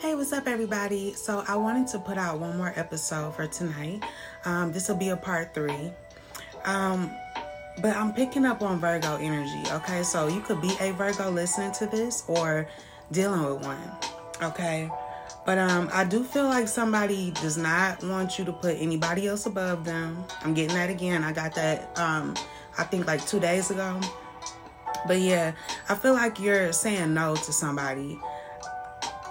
Hey, what's up, everybody? So, I wanted to put out one more episode for tonight. Um, this will be a part three. Um, but I'm picking up on Virgo energy, okay? So, you could be a Virgo listening to this or dealing with one, okay? But um, I do feel like somebody does not want you to put anybody else above them. I'm getting that again. I got that, um, I think, like two days ago. But yeah, I feel like you're saying no to somebody.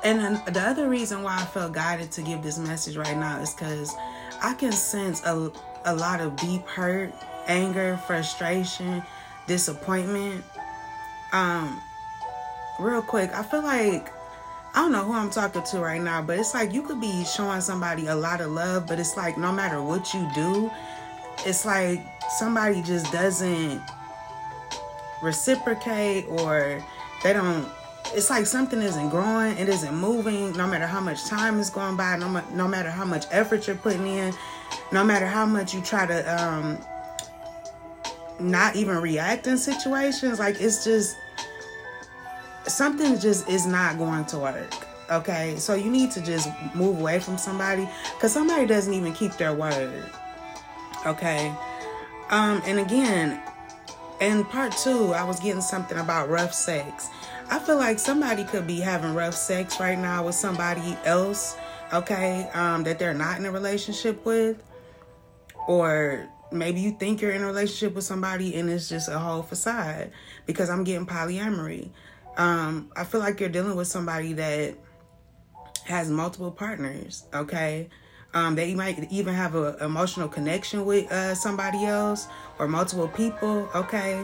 And the other reason why I felt guided to give this message right now is because I can sense a, a lot of deep hurt, anger, frustration, disappointment. Um, real quick, I feel like I don't know who I'm talking to right now, but it's like you could be showing somebody a lot of love, but it's like no matter what you do, it's like somebody just doesn't reciprocate or they don't it's like something isn't growing it isn't moving no matter how much time is going by no, no matter how much effort you're putting in no matter how much you try to um not even react in situations like it's just something just is not going to work okay so you need to just move away from somebody because somebody doesn't even keep their word okay um and again in part two, I was getting something about rough sex. I feel like somebody could be having rough sex right now with somebody else, okay, um, that they're not in a relationship with. Or maybe you think you're in a relationship with somebody and it's just a whole facade because I'm getting polyamory. Um, I feel like you're dealing with somebody that has multiple partners, okay? Um, they might even have an emotional connection with uh, somebody else or multiple people. Okay,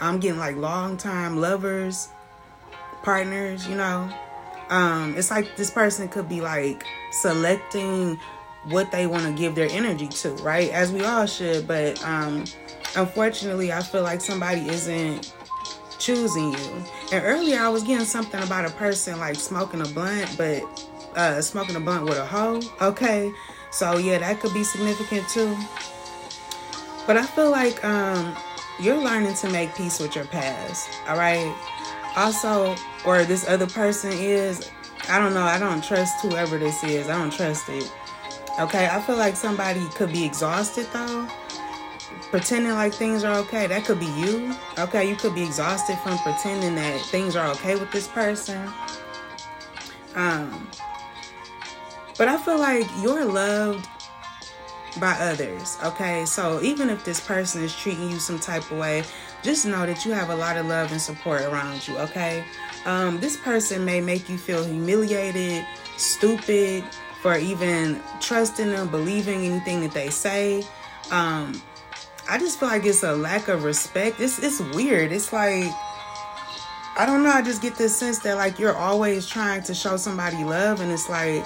I'm getting like long time lovers, partners. You know, um, it's like this person could be like selecting what they want to give their energy to, right? As we all should, but um, unfortunately, I feel like somebody isn't choosing you. And earlier, I was getting something about a person like smoking a blunt, but uh, smoking a blunt with a hoe. Okay, so yeah, that could be significant too. But I feel like um, you're learning to make peace with your past. All right. Also, or this other person is, I don't know. I don't trust whoever this is. I don't trust it. Okay. I feel like somebody could be exhausted though pretending like things are okay. That could be you. Okay, you could be exhausted from pretending that things are okay with this person. Um, but I feel like you're loved by others, okay? So even if this person is treating you some type of way, just know that you have a lot of love and support around you, okay? Um, this person may make you feel humiliated, stupid for even trusting them, believing anything that they say. Um, I just feel like it's a lack of respect. It's it's weird. It's like I don't know. I just get this sense that like you're always trying to show somebody love, and it's like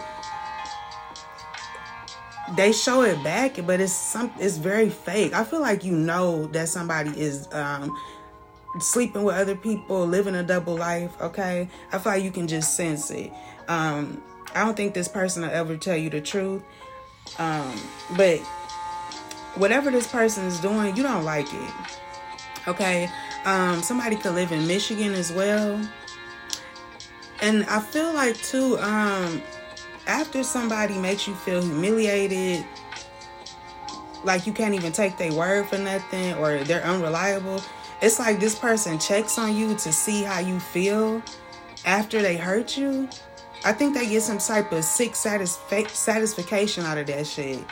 they show it back, but it's some it's very fake. I feel like you know that somebody is um sleeping with other people, living a double life, okay? I feel like you can just sense it. Um I don't think this person will ever tell you the truth. Um but whatever this person is doing, you don't like it. Okay? Um somebody could live in Michigan as well. And I feel like too um after somebody makes you feel humiliated, like you can't even take their word for nothing or they're unreliable, it's like this person checks on you to see how you feel after they hurt you. I think they get some type of sick satisfa- satisfaction out of that shit.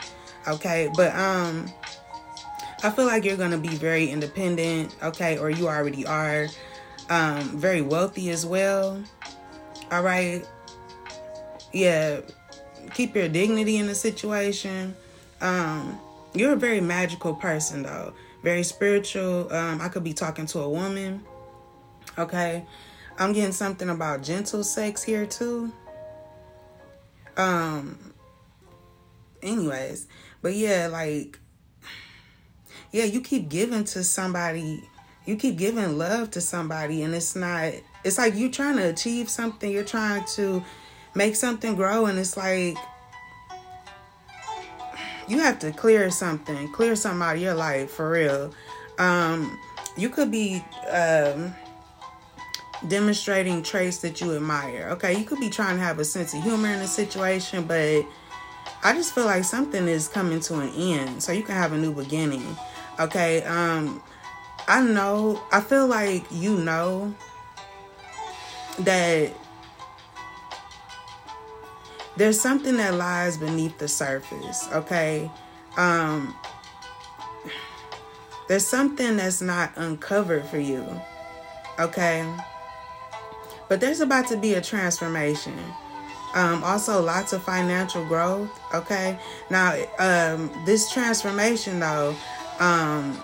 Okay, but um, I feel like you're gonna be very independent. Okay, or you already are. Um, very wealthy as well. All right, yeah, keep your dignity in the situation. Um, you're a very magical person though, very spiritual. Um, I could be talking to a woman. Okay, I'm getting something about gentle sex here too. Um, anyways, but yeah, like, yeah, you keep giving to somebody, you keep giving love to somebody, and it's not, it's like you're trying to achieve something, you're trying to make something grow and it's like you have to clear something clear something out of your life for real um you could be um demonstrating traits that you admire. Okay, you could be trying to have a sense of humor in a situation, but I just feel like something is coming to an end, so you can have a new beginning. Okay, um, I know, I feel like you know that there's something that lies beneath the surface, okay? Um, there's something that's not uncovered for you, okay? But there's about to be a transformation. Um, also, lots of financial growth, okay? Now, um, this transformation, though, um,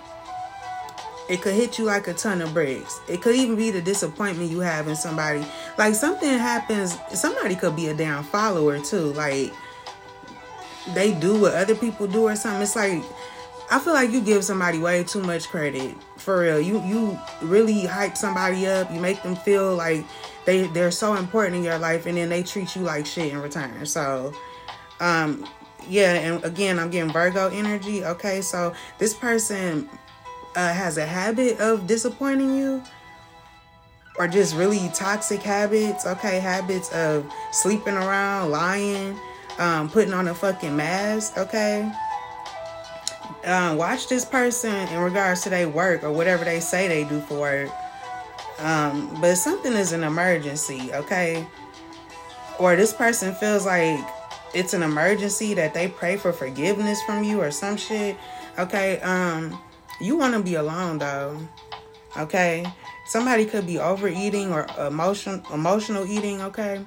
it could hit you like a ton of bricks. It could even be the disappointment you have in somebody. Like something happens, somebody could be a damn follower too. Like they do what other people do or something. It's like I feel like you give somebody way too much credit. For real. You you really hype somebody up. You make them feel like they they're so important in your life and then they treat you like shit in return. So um yeah, and again, I'm getting Virgo energy. Okay, so this person uh, has a habit of disappointing you or just really toxic habits, okay, habits of sleeping around, lying, um, putting on a fucking mask, okay. Um, watch this person in regards to their work or whatever they say they do for work. Um, but something is an emergency, okay? Or this person feels like it's an emergency that they pray for forgiveness from you or some shit, okay? Um, you want to be alone though. Okay? Somebody could be overeating or emotion emotional eating, okay?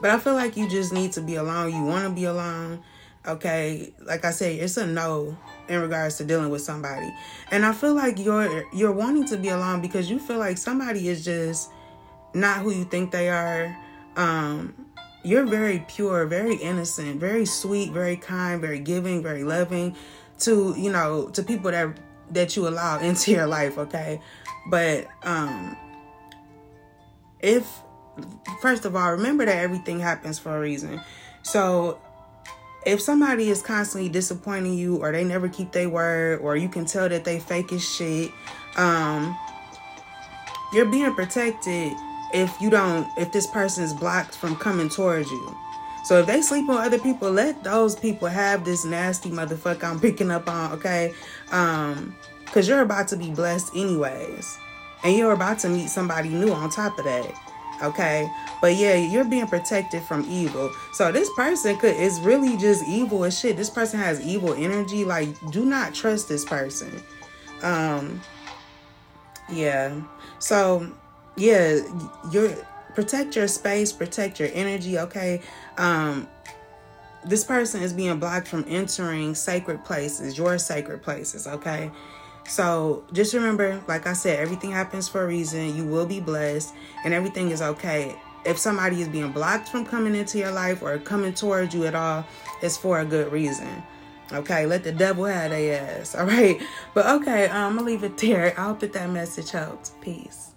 But I feel like you just need to be alone. You want to be alone. Okay? Like I said, it's a no in regards to dealing with somebody. And I feel like you're you're wanting to be alone because you feel like somebody is just not who you think they are. Um you're very pure, very innocent, very sweet, very kind, very giving, very loving to you know to people that that you allow into your life okay? But um if first of all remember that everything happens for a reason. So if somebody is constantly disappointing you or they never keep their word or you can tell that they fake as shit um you're being protected if you don't if this person is blocked from coming towards you so if they sleep on other people, let those people have this nasty motherfucker I'm picking up on, okay? Um, cause you're about to be blessed anyways. And you're about to meet somebody new on top of that. Okay. But yeah, you're being protected from evil. So this person could is really just evil as shit. This person has evil energy. Like, do not trust this person. Um yeah. So yeah, you're protect your space, protect your energy, okay? Um this person is being blocked from entering sacred places, your sacred places, okay? So just remember, like I said, everything happens for a reason. You will be blessed and everything is okay. If somebody is being blocked from coming into your life or coming towards you at all, it's for a good reason. Okay, let the devil have their ass. All right. But okay, um, I'm gonna leave it there. I hope that that message helped. Peace.